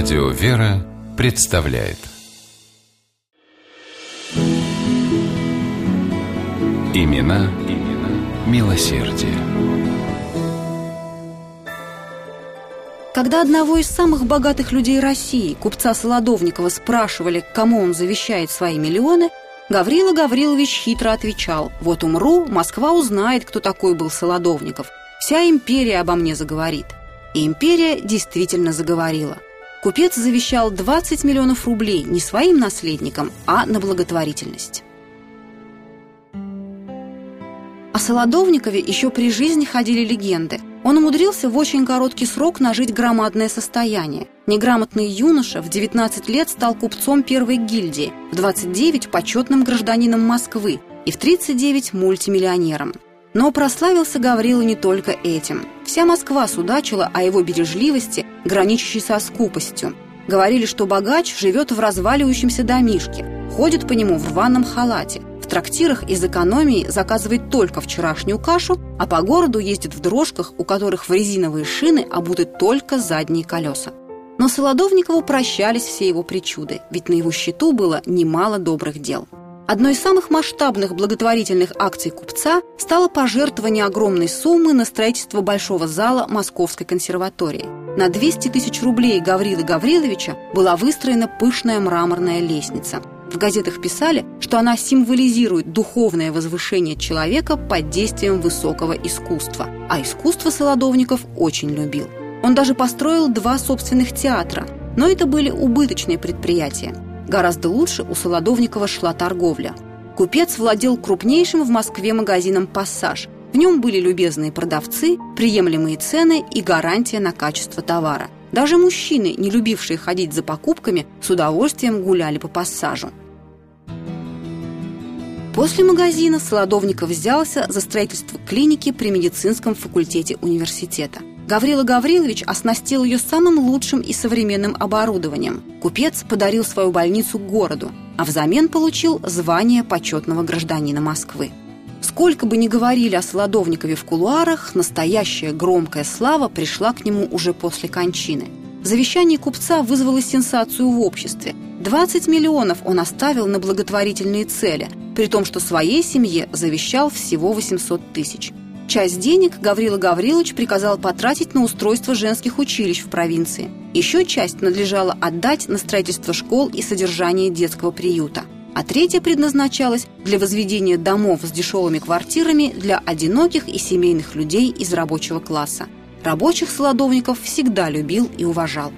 Радио «Вера» представляет Имена, имена милосердие. Когда одного из самых богатых людей России, купца Солодовникова, спрашивали, кому он завещает свои миллионы, Гаврила Гаврилович хитро отвечал «Вот умру, Москва узнает, кто такой был Солодовников. Вся империя обо мне заговорит». И империя действительно заговорила. Купец завещал 20 миллионов рублей не своим наследникам, а на благотворительность. О Солодовникове еще при жизни ходили легенды. Он умудрился в очень короткий срок нажить громадное состояние. Неграмотный юноша в 19 лет стал купцом первой гильдии, в 29 – почетным гражданином Москвы и в 39 – мультимиллионером. Но прославился Гаврила не только этим. Вся Москва судачила о его бережливости, граничащей со скупостью. Говорили, что богач живет в разваливающемся домишке, ходит по нему в рваном халате, в трактирах из экономии заказывает только вчерашнюю кашу, а по городу ездит в дрожках, у которых в резиновые шины обуты только задние колеса. Но Солодовникову прощались все его причуды, ведь на его счету было немало добрых дел. Одной из самых масштабных благотворительных акций купца стало пожертвование огромной суммы на строительство большого зала Московской консерватории. На 200 тысяч рублей Гаврилы Гавриловича была выстроена пышная мраморная лестница – в газетах писали, что она символизирует духовное возвышение человека под действием высокого искусства. А искусство Солодовников очень любил. Он даже построил два собственных театра, но это были убыточные предприятия. Гораздо лучше у Солодовникова шла торговля. Купец владел крупнейшим в Москве магазином «Пассаж». В нем были любезные продавцы, приемлемые цены и гарантия на качество товара. Даже мужчины, не любившие ходить за покупками, с удовольствием гуляли по пассажу. После магазина Солодовников взялся за строительство клиники при медицинском факультете университета. Гаврила Гаврилович оснастил ее самым лучшим и современным оборудованием. Купец подарил свою больницу городу, а взамен получил звание почетного гражданина Москвы. Сколько бы ни говорили о Солодовникове в кулуарах, настоящая громкая слава пришла к нему уже после кончины. Завещание купца вызвало сенсацию в обществе. 20 миллионов он оставил на благотворительные цели, при том, что своей семье завещал всего 800 тысяч. Часть денег Гаврила Гаврилович приказал потратить на устройство женских училищ в провинции. Еще часть надлежало отдать на строительство школ и содержание детского приюта – а третья предназначалась для возведения домов с дешевыми квартирами для одиноких и семейных людей из рабочего класса. Рабочих Солодовников всегда любил и уважал.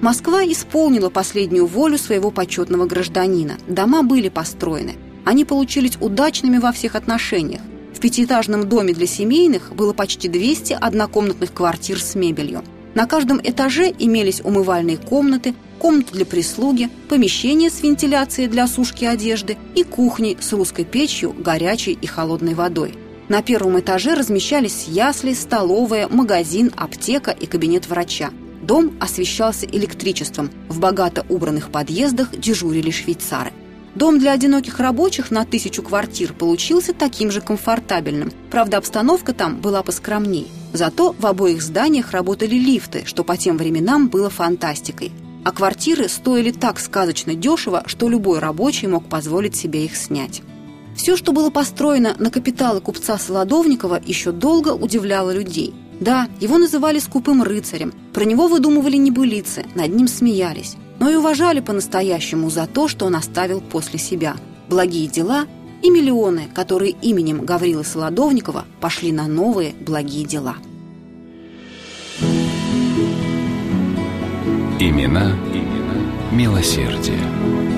Москва исполнила последнюю волю своего почетного гражданина. Дома были построены. Они получились удачными во всех отношениях. Пятиэтажном доме для семейных было почти 200 однокомнатных квартир с мебелью. На каждом этаже имелись умывальные комнаты, комната для прислуги, помещение с вентиляцией для сушки одежды и кухни с русской печью, горячей и холодной водой. На первом этаже размещались ясли, столовая, магазин, аптека и кабинет врача. Дом освещался электричеством. В богато убранных подъездах дежурили швейцары. Дом для одиноких рабочих на тысячу квартир получился таким же комфортабельным. Правда, обстановка там была поскромней. Зато в обоих зданиях работали лифты, что по тем временам было фантастикой а квартиры стоили так сказочно дешево, что любой рабочий мог позволить себе их снять. Все, что было построено на капиталы купца Солодовникова, еще долго удивляло людей. Да, его называли скупым рыцарем, про него выдумывали небылицы, над ним смеялись, но и уважали по-настоящему за то, что он оставил после себя. Благие дела и миллионы, которые именем Гаврила Солодовникова пошли на новые благие дела. Имена, имена милосердие.